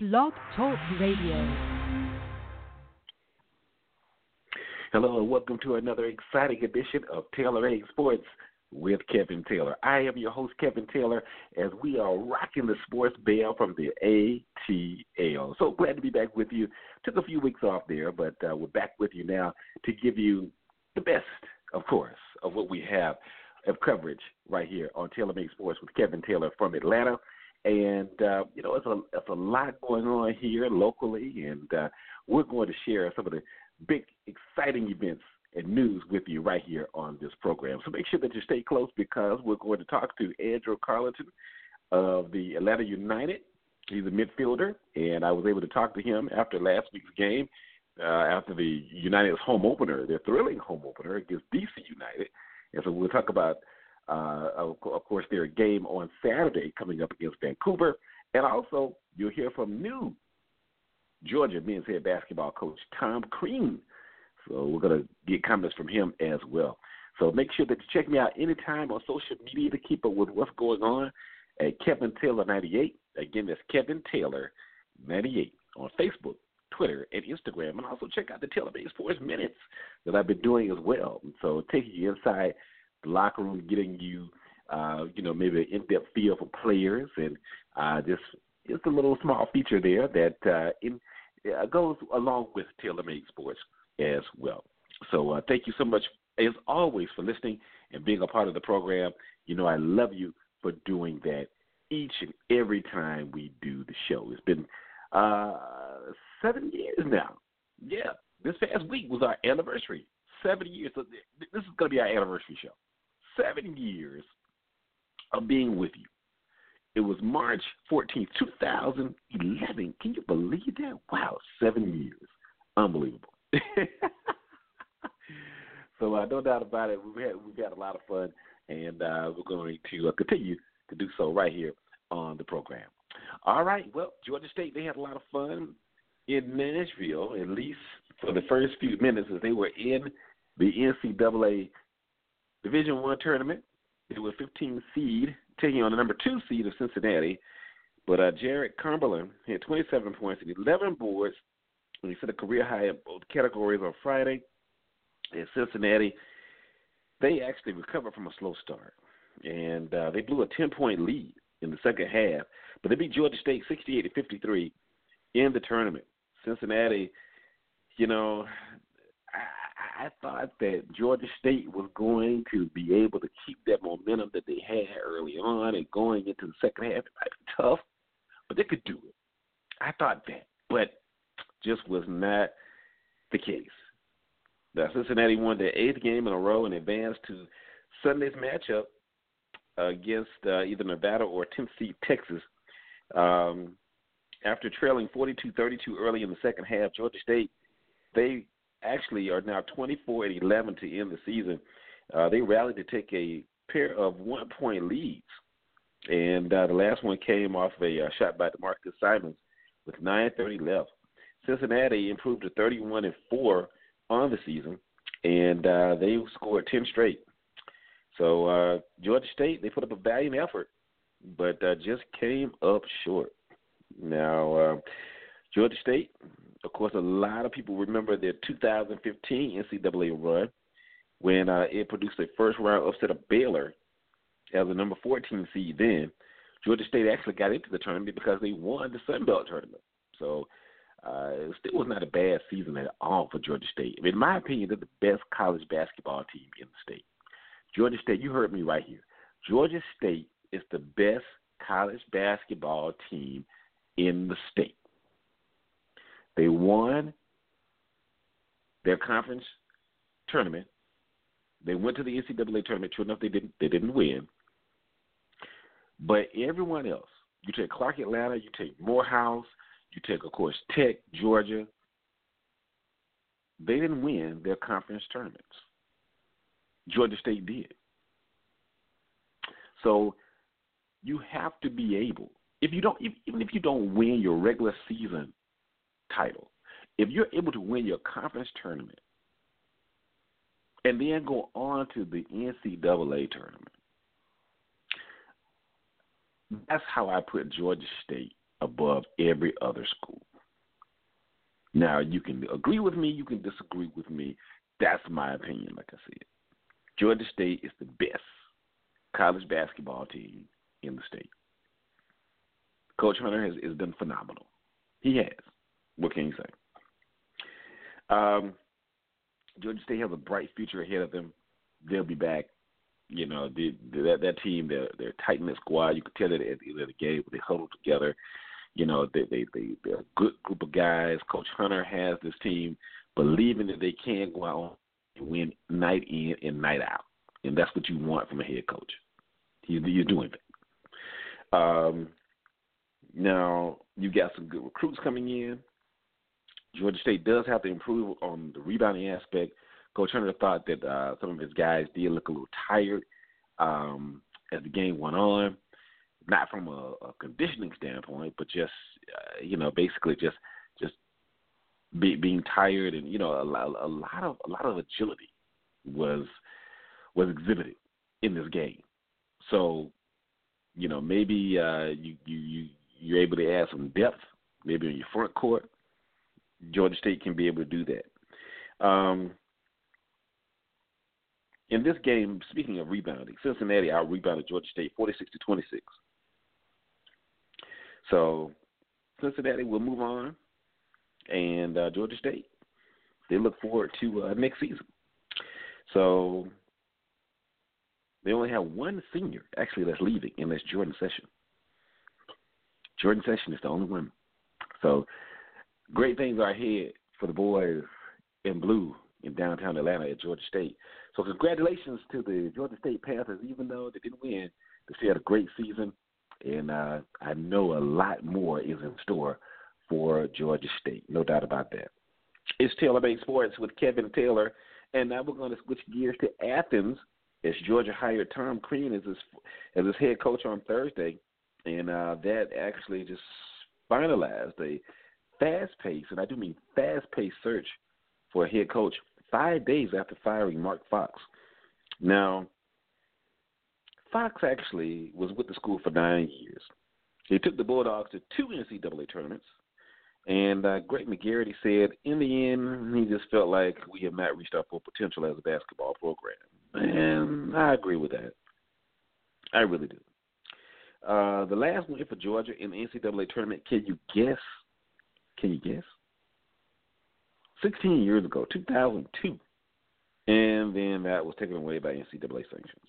Blog Talk Radio. Hello, and welcome to another exciting edition of Taylor Made Sports with Kevin Taylor. I am your host, Kevin Taylor, as we are rocking the sports bell from the ATL. So glad to be back with you. Took a few weeks off there, but uh, we're back with you now to give you the best, of course, of what we have of coverage right here on Taylor Made Sports with Kevin Taylor from Atlanta. And uh, you know, it's a it's a lot going on here locally, and uh, we're going to share some of the big, exciting events and news with you right here on this program. So make sure that you stay close because we're going to talk to Andrew Carleton of the Atlanta United. He's a midfielder, and I was able to talk to him after last week's game, uh, after the United's home opener, their thrilling home opener against DC United. And so we'll talk about uh, of, course, their game on Saturday coming up against Vancouver. And also, you'll hear from new Georgia men's head basketball coach Tom Crean. So we're going to get comments from him as well. So make sure that you check me out anytime on social media to keep up with what's going on at Kevin Taylor 98. Again, that's Kevin Taylor 98 on Facebook, Twitter, and Instagram. And also check out the Taylor Made Sports Minutes that I've been doing as well. So taking you inside – the locker room, getting you, uh, you know, maybe an in-depth feel for players, and uh, just just a little small feature there that uh, in, uh, goes along with TaylorMade Sports as well. So uh, thank you so much, as always, for listening and being a part of the program. You know, I love you for doing that each and every time we do the show. It's been uh, seven years now. Yeah, this past week was our anniversary. Seven years. So this is going to be our anniversary show seven years of being with you. It was March 14, 2011. Can you believe that? Wow, seven years. Unbelievable. so uh, no doubt about it, we've had we've had a lot of fun, and uh, we're going to uh, continue to do so right here on the program. All right. Well, Georgia State they had a lot of fun in Nashville, at least for the first few minutes as they were in the NCAA Division One tournament. It was 15 seed taking on the number two seed of Cincinnati. But uh, Jarron Cumberland had 27 points and 11 boards, and he set a career high in both categories on Friday. And Cincinnati, they actually recovered from a slow start, and uh, they blew a 10-point lead in the second half. But they beat Georgia State 68 to 53 in the tournament. Cincinnati, you know, I thought that Georgia State was going to be able to keep that momentum that they had early on and going into the second half. It might be tough, but they could do it. I thought that, but just was not the case. Now, Cincinnati won their eighth game in a row and advanced to Sunday's matchup against uh, either Nevada or Tennessee, Texas. Um, after trailing 42-32 early in the second half, Georgia State they actually are now 24 and 11 to end the season. Uh, they rallied to take a pair of one point leads, and uh, the last one came off a uh, shot by D'Marcus Simonds with 9:30 left. Cincinnati improved to 31 and four on the season, and uh, they scored 10 straight. So uh, Georgia State they put up a valiant effort, but uh, just came up short. Now uh, Georgia State of course, a lot of people remember their 2015 NCAA run when uh, it produced a first round upset of Baylor as a number 14 seed. Then Georgia State actually got into the tournament because they won the Sun Belt tournament. So uh, it still was not a bad season at all for Georgia State. I mean, in my opinion, they're the best college basketball team in the state. Georgia State, you heard me right here. Georgia State is the best college basketball team in the state. Won their conference tournament. They went to the NCAA tournament. True enough, they didn't. They didn't win. But everyone else, you take Clark Atlanta, you take Morehouse, you take, of course, Tech, Georgia. They didn't win their conference tournaments. Georgia State did. So you have to be able. If you don't, even if you don't win your regular season title, if you're able to win your conference tournament and then go on to the NCAA tournament, that's how I put Georgia State above every other school. Now, you can agree with me, you can disagree with me. That's my opinion, like I said. Georgia State is the best college basketball team in the state. Coach Hunter has, has been phenomenal. He has. What can you say? Um, Georgia State has a bright future ahead of them. They'll be back. You know, the, the, that that team, they're they're tight knit squad. You could tell it at the end of the game when they huddle together. You know, they they they they're a good group of guys. Coach Hunter has this team believing that they can go out and win night in and night out, and that's what you want from a head coach. He, he's doing that. Um, now you got some good recruits coming in. Georgia State does have to improve on the rebounding aspect. Coach Hunter thought that uh, some of his guys did look a little tired um, as the game went on, not from a, a conditioning standpoint, but just uh, you know basically just just be, being tired and you know a, a lot of a lot of agility was was exhibited in this game. So you know maybe uh, you you you you're able to add some depth maybe in your front court Georgia State can be able to do that. Um, in this game, speaking of rebounding, Cincinnati out rebounded Georgia State 46 to 26. So Cincinnati will move on, and uh, Georgia State they look forward to uh, next season. So they only have one senior actually that's leaving, and that's Jordan Session. Jordan Session is the only one. So great things are ahead for the boys in blue in downtown Atlanta at Georgia State. So congratulations to the Georgia State Panthers, even though they didn't win. They still had a great season, and uh, I know a lot more is in store for Georgia State, no doubt about that. It's Taylor Made Sports with Kevin Taylor, and now we're going to switch gears to Athens as Georgia hired Tom Crean as his as his head coach on Thursday, and uh, that actually just finalized a fast paced, and I do mean fast paced search for a head coach five days after firing Mark Fox. Now, Fox actually was with the school for nine years. He took the Bulldogs to two NCAA tournaments, and uh, Greg McGarity said, in the end, he just felt like we have not reached our full potential as a basketball program. And I agree with that. I really do. Uh, the last win for Georgia in the NCAA tournament, can you guess can you guess? 16 years ago, 2002. And then that was taken away by NCAA sanctions.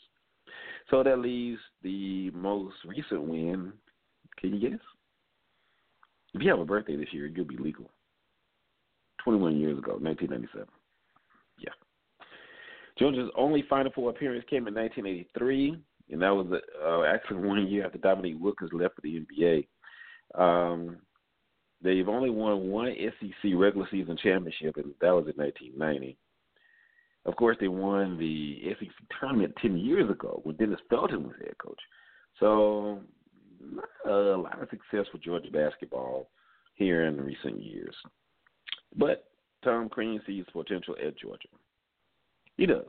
So that leaves the most recent win. Can you guess? If you have a birthday this year, you'll be legal. 21 years ago, 1997. Yeah. Georgia's only Final Four appearance came in 1983, and that was uh, actually one year after Dominique Wilkins left for the NBA. Um, They've only won one SEC regular season championship, and that was in 1990. Of course, they won the SEC tournament 10 years ago when Dennis Felton was head coach. So, not a lot of success for Georgia basketball here in recent years. But Tom Crean sees potential at Georgia. He does.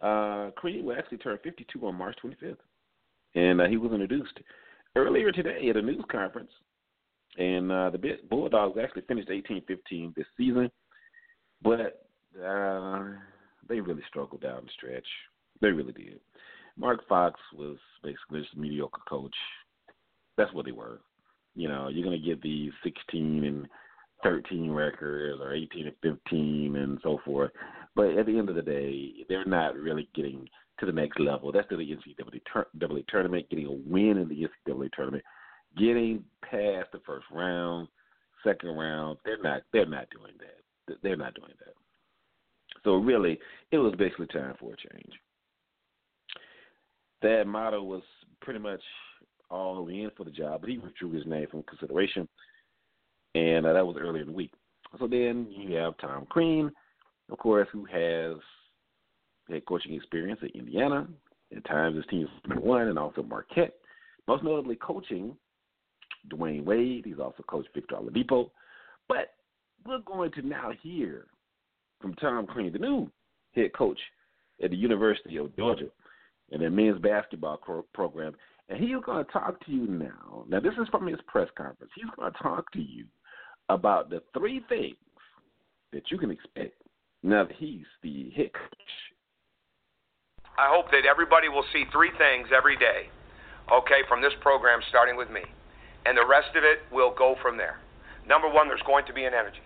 Uh, Crean will actually turn 52 on March 25th, and uh, he was introduced earlier today at a news conference and uh, the Bulldogs actually finished 18-15 this season, but uh, they really struggled down the stretch. They really did. Mark Fox was basically just a mediocre coach. That's what they were. You know, you're going to get these 16 and 13 records or 18 and 15 and so forth. But at the end of the day, they're not really getting to the next level. That's still the NCAA tournament, getting a win in the NCAA tournament getting past the first round, second round, they're not they're not doing that. They're not doing that. So really, it was basically time for a change. Thad Matta was pretty much all in for the job, but he withdrew his name from consideration, and uh, that was earlier in the week. So then you have Tom Crean, of course, who has head coaching experience at Indiana. At times, his team won, and also Marquette. Most notably, coaching Dwyane Wade. He's also coached Victor Oladipo. But we're going to now hear from Tom Crean, the new head coach at the University of Georgia and their men's basketball pro- program, And he's going to talk to you now. Now, this is from his press conference. He's going to talk to you about the three things that you can expect now that he's the head coach. I hope that everybody will see three things every day, okay, from this program starting with me. And the rest of it will go from there. Number one, there's going to be an energy.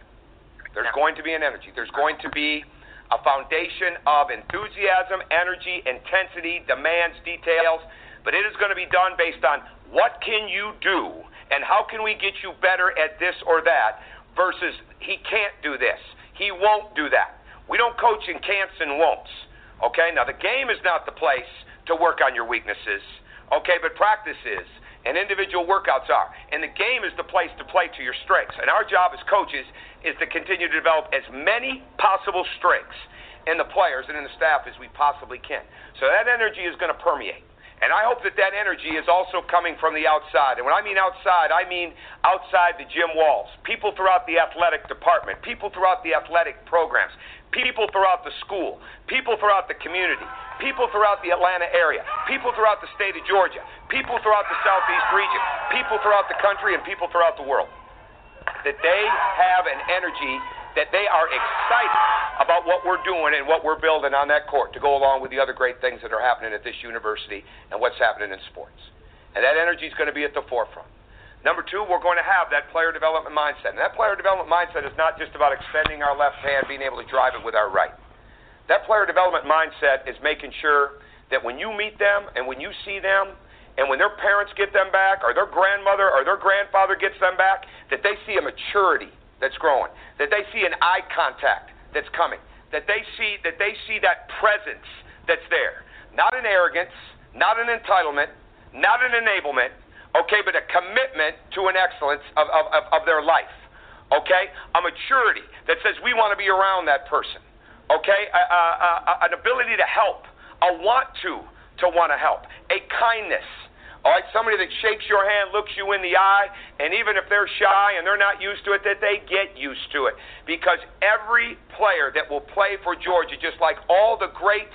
There's going to be an energy. There's going to be a foundation of enthusiasm, energy, intensity, demands, details, but it is going to be done based on what can you do and how can we get you better at this or that versus he can't do this. He won't do that. We don't coach in can'ts and won'ts. Okay? Now the game is not the place to work on your weaknesses. Okay, but practice is and individual workouts are. And the game is the place to play to your strengths. And our job as coaches is to continue to develop as many possible strengths in the players and in the staff as we possibly can. So that energy is going to permeate. And I hope that that energy is also coming from the outside. And when I mean outside, I mean outside the gym walls. People throughout the athletic department, people throughout the athletic programs, people throughout the school, people throughout the community, people throughout the Atlanta area, people throughout the state of Georgia, people throughout the southeast region, people throughout the country, and people throughout the world. That they have an energy that they are excited about what we're doing and what we're building on that court to go along with the other great things that are happening at this university and what's happening in sports. And that energy is going to be at the forefront. Number two, we're going to have that player development mindset. And that player development mindset is not just about extending our left hand, being able to drive it with our right. That player development mindset is making sure that when you meet them and when you see them and when their parents get them back or their grandmother or their grandfather gets them back, that they see a maturity that's growing, that they see an eye contact that's coming, that they see that they see that presence that's there. Not an arrogance, not an entitlement, not an enablement, okay, but a commitment to an excellence of, of, of, of their life. Okay? A maturity that says we want to be around that person. Okay? A, a, a, an ability to help, a want to to want to help, a kindness all right, somebody that shakes your hand, looks you in the eye, and even if they're shy and they're not used to it, that they get used to it. Because every player that will play for Georgia, just like all the greats,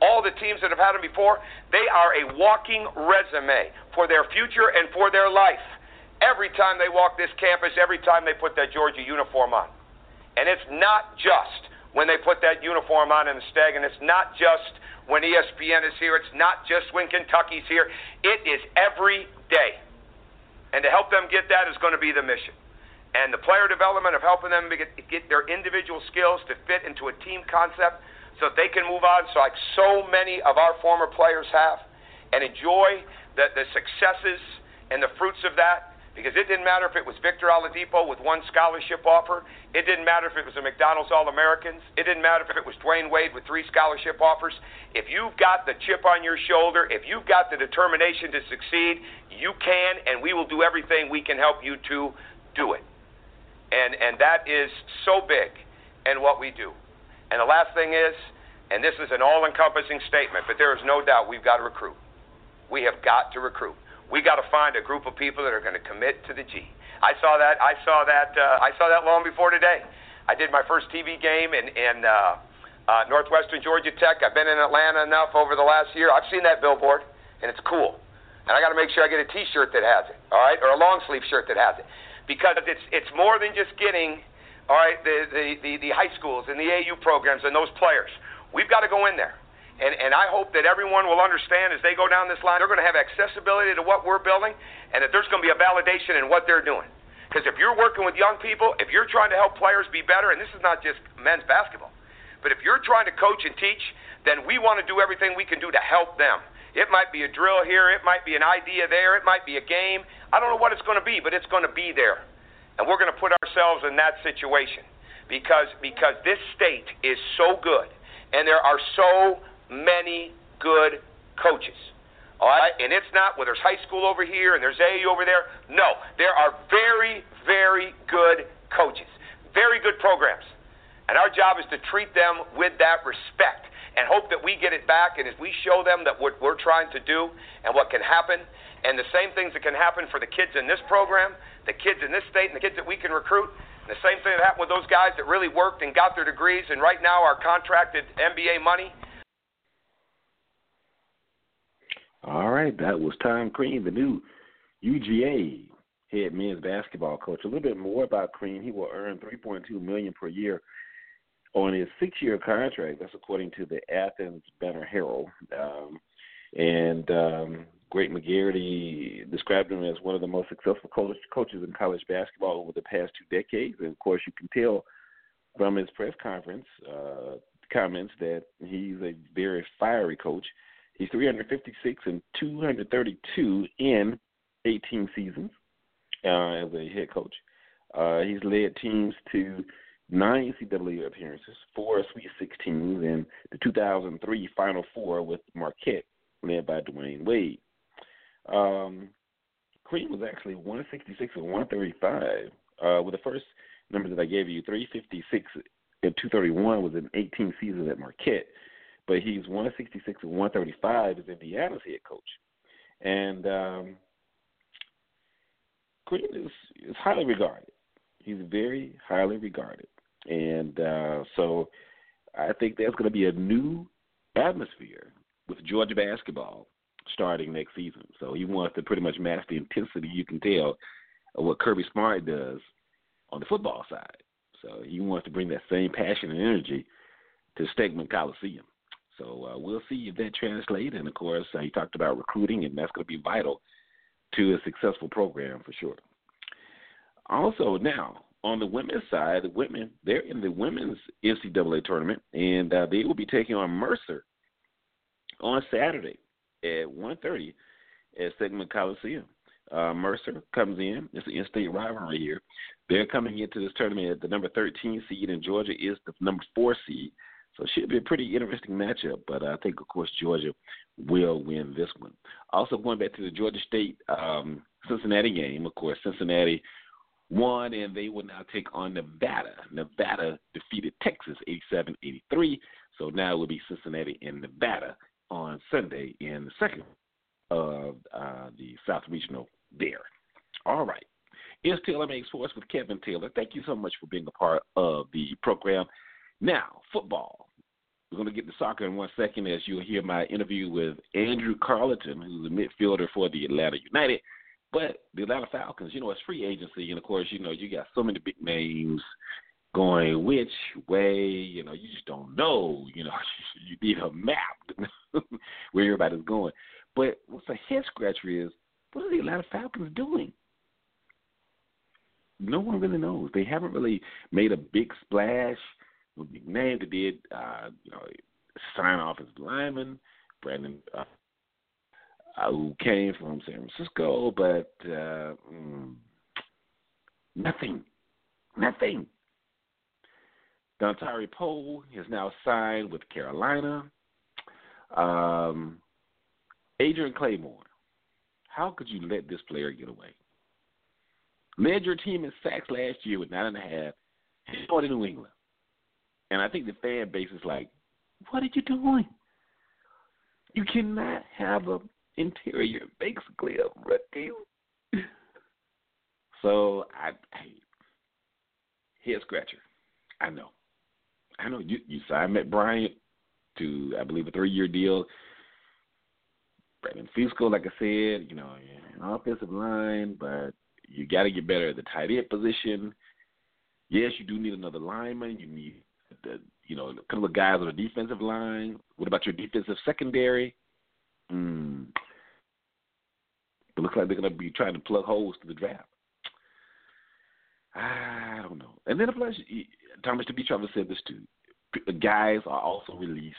all the teams that have had them before, they are a walking resume for their future and for their life. Every time they walk this campus, every time they put that Georgia uniform on. And it's not just when they put that uniform on in the Steg, and it's not just when ESPN is here. It's not just when Kentucky's here. It is every day. And to help them get that is going to be the mission. And the player development of helping them get, get their individual skills to fit into a team concept so that they can move on, so like so many of our former players have, and enjoy the, the successes and the fruits of that because it didn't matter if it was Victor Oladipo with one scholarship offer. It didn't matter if it was the McDonald's All Americans. It didn't matter if it was Dwyane Wade with three scholarship offers. If you've got the chip on your shoulder, if you've got the determination to succeed, you can, and we will do everything we can help you to do it. And, and that is so big and what we do. And the last thing is, and this is an all encompassing statement, but there is no doubt we've got to recruit. We have got to recruit. We got to find a group of people that are going to commit to the G. I saw that. I saw that. Uh, I saw that long before today. I did my first TV game in in uh, uh, Northwestern Georgia Tech. I've been in Atlanta enough over the last year. I've seen that billboard, and it's cool. And I got to make sure I get a T-shirt that has it, all right, or a long sleeve shirt that has it, because it's it's more than just getting, all right, the the the, the high schools and the AU programs and those players. We've got to go in there. And, and I hope that everyone will understand as they go down this line, they're going to have accessibility to what we're building, and that there's going to be a validation in what they're doing. Because if you're working with young people, if you're trying to help players be better, and this is not just men's basketball, but if you're trying to coach and teach, then we want to do everything we can do to help them. It might be a drill here, it might be an idea there, it might be a game. I don't know what it's going to be, but it's going to be there. And we're going to put ourselves in that situation because because this state is so good and there are so many good coaches. All right? And it's not where there's high school over here and there's AU over there. No, there are very, very good coaches, very good programs. And our job is to treat them with that respect and hope that we get it back. And as we show them that what we're trying to do and what can happen, and the same things that can happen for the kids in this program, the kids in this state, and the kids that we can recruit, the same thing that happened with those guys that really worked and got their degrees and right now are contracted NBA money All right, that was Tom Crean, the new UGA head men's basketball coach. A little bit more about Crean. He will earn 3.2 million per year on his six-year contract. That's according to the Athens Banner Herald. Um, and um, Greg McGarity described him as one of the most successful coaches in college basketball over the past two decades. And of course, you can tell from his press conference uh, comments that he's a very fiery coach. He's 356 and 232 in 18 seasons uh, as a head coach. Uh, he's led teams to nine NCAA appearances, four Sweet 16s, and the 2003 Final Four with Marquette, led by Dwyane Wade. Um, Crean was actually 166 and 135. Uh, with the first number that I gave you, 356 and 231 was in 18 seasons at Marquette, but he's 166 and 135 as Indiana's head coach. And um, Crean is, is highly regarded. He's very highly regarded. And uh, so I think there's going to be a new atmosphere with Georgia basketball starting next season. So he wants to pretty much match the intensity you can tell of what Kirby Smart does on the football side. So he wants to bring that same passion and energy to Stegeman Coliseum. So uh, we'll see if that translates. And of course, uh, he talked about recruiting, and that's going to be vital to a successful program for sure. Also, now on the women's side, the women they're in the women's NCAA tournament, and uh, they will be taking on Mercer on Saturday at 1.30 at Stegeman Coliseum. Uh, Mercer comes in. It's an in-state rivalry here. They're coming into this tournament at the number 13 seed, and Georgia is the number four seed. So it should be a pretty interesting matchup. But I think, of course, Georgia will win this one. Also, going back to the Georgia State um, Cincinnati game, of course, Cincinnati won, and they will now take on Nevada. Nevada defeated Texas 87-83. So now it will be Cincinnati and Nevada on Sunday in the second of uh, the South Regional there. All right. It's Makes Sports with Kevin Taylor. Thank you so much for being a part of the program. Now, football. We're going to get to soccer in one second as you'll hear my interview with Andrew Carleton, who's a midfielder for the Atlanta United. But the Atlanta Falcons, you know, it's free agency, and of course, you know, you got so many big names going which way, you know, you just don't know. You know, you need a map where everybody's going. But what's a head scratcher is what are the Atlanta Falcons doing? No one really knows. They haven't really made a big splash with big name. They did, uh, you know, sign off as lineman, Brandon, uh, who came from San Francisco, but uh, mm, nothing, nothing. Dontari Poe is now signed with Carolina. Um, Adrian Clayborn, how could you let this player get away? Led your team in sacks last year with nine and a half. He's going to New England. And I think the fan base is like, what are you doing? You cannot have a interior basically a rookie. so I, I head scratcher. I know. I know you you signed Matt Bryant to I believe a three year deal. Brandon Fusco, like I said, you know, an offensive line, but you got to get better at the tight end position. Yes, you do need another lineman. You need the you know a couple of guys on the defensive line. What about your defensive secondary? Mm, it looks like they're going to be trying to plug holes to the draft. I don't know. And then plus, Thomas Dimitroff said this too. Guys are also released.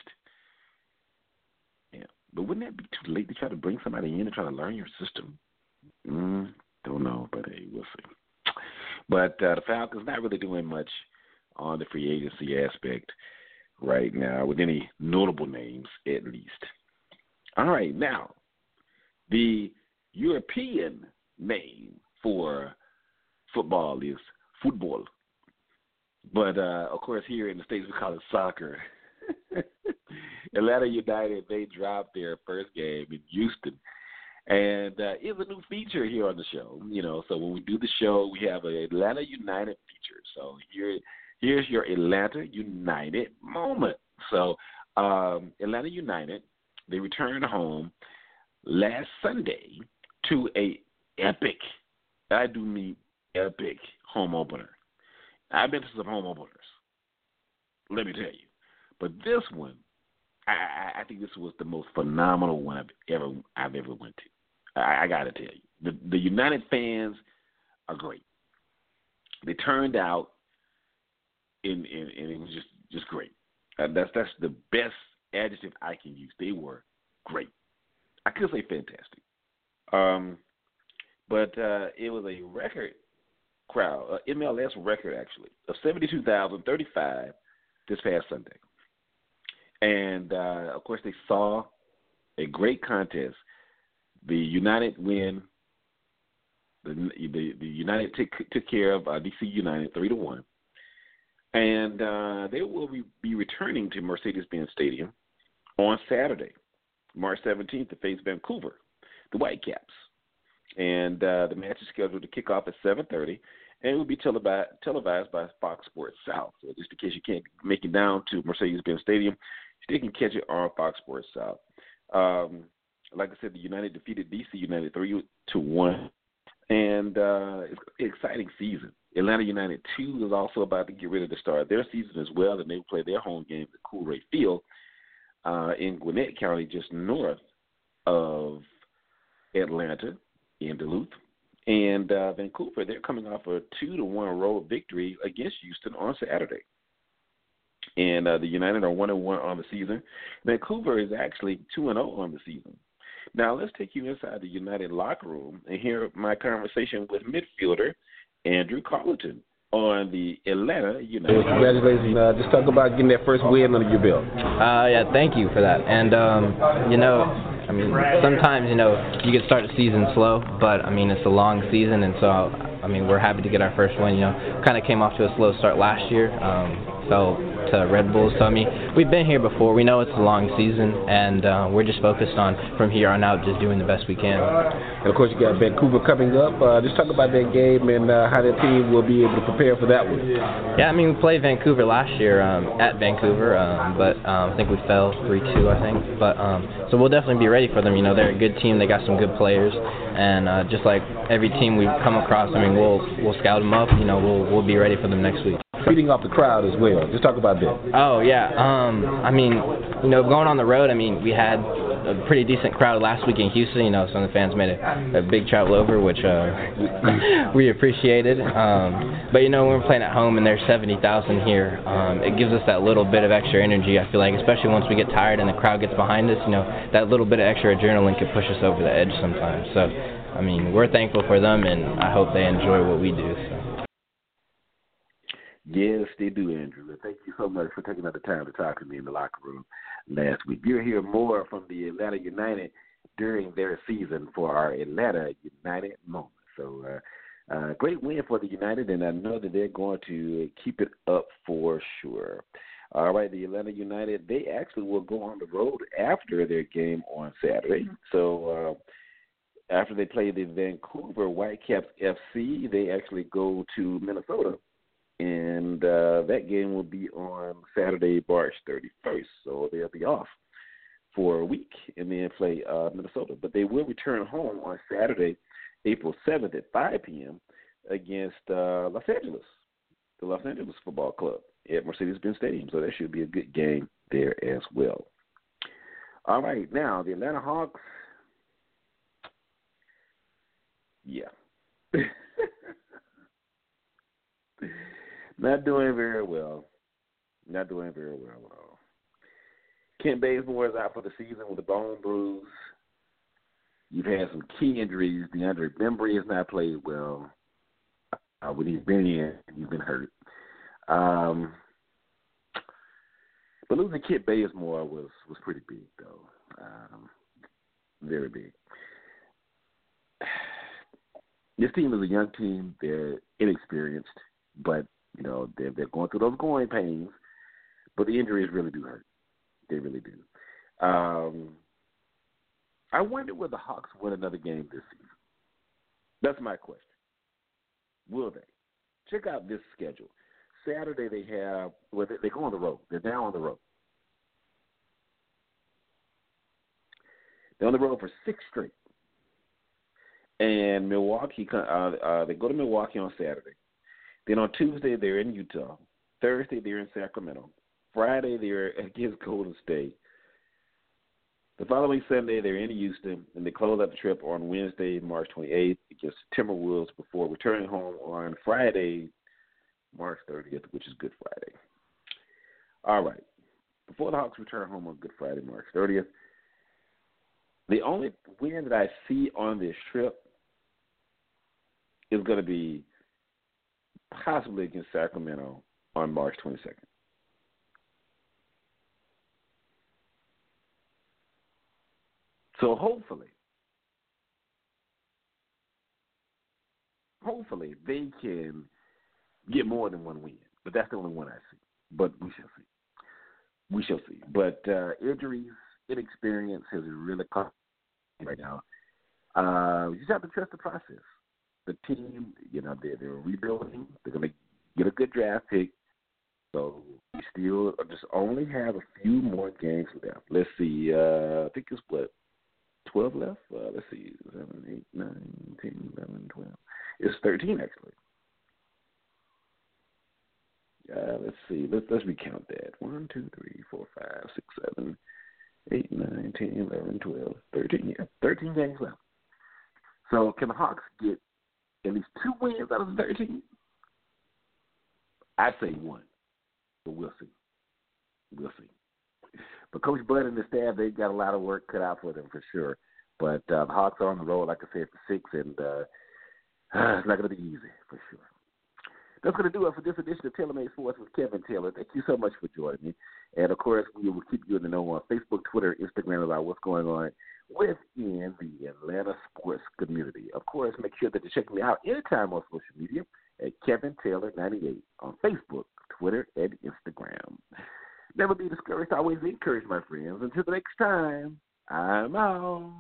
Yeah, but wouldn't that be too late to try to bring somebody in and try to learn your system? Mm, don't know, but hey, we'll see. But uh, the Falcons not really doing much on the free agency aspect right now, with any notable names at least. All right, now the European name for football is football. But uh, of course, here in the states we call it soccer. Atlanta United they dropped their first game in Houston, and uh, it's a new feature here on the show. You know, so when we do the show, we have an Atlanta United feature. So here, here's your Atlanta United moment. So um, Atlanta United they returned home last Sunday to a epic, I do mean epic home opener. I've been to some home openers. Let me tell you, but this one, I, I think this was the most phenomenal one I've ever I've ever went to. I, I got to tell you, the the United fans are great. They turned out, and and, and it was just just great. Uh, that's that's the best adjective I can use. They were great. I could say fantastic. Um, but uh, it was a record crowd, uh, MLS record actually, of 72,035 this past Sunday. And uh, of course, they saw a great contest. The United win. The the, the United took took care of uh, DC United three to one, and uh, they will be, be returning to Mercedes-Benz Stadium on Saturday, March 17th, to face Vancouver, the Whitecaps. And uh, the match is scheduled to kick off at 7:30, and it will be televised, televised by Fox Sports South. So just in case you can't make it down to Mercedes-Benz Stadium, you can catch it on Fox Sports South. Um, like I said, the United defeated DC United three to one, and uh, it's an exciting season. Atlanta United two is also about to get ready to start their season as well, and they will play their home game at Coolray Field uh, in Gwinnett County, just north of Atlanta in Duluth. And uh, Vancouver, they're coming off a two to one road victory against Houston on Saturday. And uh, the United are one and one on the season. Vancouver is actually two and zero on the season. Now let's take you inside the United locker room and hear my conversation with midfielder Andrew Carleton on the Atlanta United. Congratulations! Uh, just talk about getting that first win under your belt. Uh, yeah, thank you for that. And um, you know, I mean, sometimes you know you can start the season slow, but I mean it's a long season, and so I mean we're happy to get our first win. You know, kind of came off to a slow start last year. Um, fell to Red Bulls. So I mean, we've been here before. We know it's a long season, and uh, we're just focused on from here on out just doing the best we can. And of course, you got Vancouver coming up. Uh, just talk about that game and uh, how that team will be able to prepare for that one. Yeah, I mean, we played Vancouver last year um, at Vancouver, um, but um, I think we fell three-two. I think, but um, so we'll definitely be ready for them. You know, they're a good team. They got some good players, and uh, just like every team we've come across, I mean, we'll we'll scout them up. You know, we'll we'll be ready for them next week feeding off the crowd as well. Just talk about that. Oh yeah. Um, I mean, you know, going on the road. I mean, we had a pretty decent crowd last week in Houston. You know, some of the fans made a, a big travel over, which uh, we appreciated. Um, but you know, when we're playing at home and there's 70,000 here, um, it gives us that little bit of extra energy. I feel like, especially once we get tired and the crowd gets behind us, you know, that little bit of extra adrenaline can push us over the edge sometimes. So, I mean, we're thankful for them, and I hope they enjoy what we do. So. Yes, they do, Andrew. And thank you so much for taking out the time to talk to me in the locker room last week. You'll hear more from the Atlanta United during their season for our Atlanta United moment. So, uh, uh, great win for the United, and I know that they're going to keep it up for sure. All right, the Atlanta United, they actually will go on the road after their game on Saturday. So, uh, after they play the Vancouver Whitecaps FC, they actually go to Minnesota and uh, that game will be on Saturday, March 31st. So they'll be off for a week and then play uh, Minnesota. But they will return home on Saturday, April 7th at 5 p.m. against uh, Los Angeles, the Los Angeles Football Club at Mercedes-Benz Stadium. So that should be a good game there as well. All right, now the Atlanta Hawks. Yeah. Not doing very well. Not doing very well at all. Kent Bazemore is out for the season with a bone bruise. You've had some key injuries. DeAndre Bembry has not played well. Uh, when he's been in, he's been hurt. Um, but losing Kent Bazemore was was pretty big, though. Um, very big. This team is a young team. They're inexperienced, but you know, they're, they're going through those growing pains, but the injuries really do hurt. They really do. Um, I wonder will the Hawks win another game this season? That's my question. Will they? Check out this schedule. Saturday they have well they, they go on the road. They're now on the road. They're on the road for six straight. And Milwaukee, uh, uh, they go to Milwaukee on Saturday. Then on Tuesday they're in Utah. Thursday they're in Sacramento. Friday they're against Golden State. The following Sunday they're in Houston, and they close out the trip on Wednesday, March 28th against Timberwolves before returning home on Friday, March 30th, which is Good Friday. All right. Before the Hawks return home on Good Friday, March 30th, the only win that I see on this trip is going to be possibly against Sacramento on March 22nd. So hopefully, hopefully they can get more than one win. But that's the only one I see. But we shall see. We shall see. But uh, injuries, inexperience has really caught right now. Uh, you just have to trust the process. The team, you know, they're, they're rebuilding. They're going to get a good draft pick. So we still just only have a few more games left. Let's see. Uh, I think it's what 12 left. Uh, let's see. 7, 8, 9, 10, 11, 12. It's 13, actually. Uh, let's see. Let's let's recount that. 1, 2, 3, 4, 5, 6, 7, 8, 9, 10, 11, 12, 13. Yeah, 13 games left. So can the Hawks get at least two wins out of the 13? I'd say one, but we'll see. We'll see. But Coach Bud and the staff, they've got a lot of work cut out for them for sure. But uh, the Hawks are on the road, like I said, for six, and uh, it's not going to be easy for sure. That's going to do it for this edition of Taylor Made Sports with Kevin Taylor. Thank you so much for joining me. And of course, we will keep you in the know on Facebook, Twitter, Instagram about what's going on within the Atlanta sports community. Of course, make sure that you check me out anytime on social media at Kevin Taylor98 on Facebook, Twitter, and Instagram. Never be discouraged. Always encourage my friends. Until the next time, I'm out.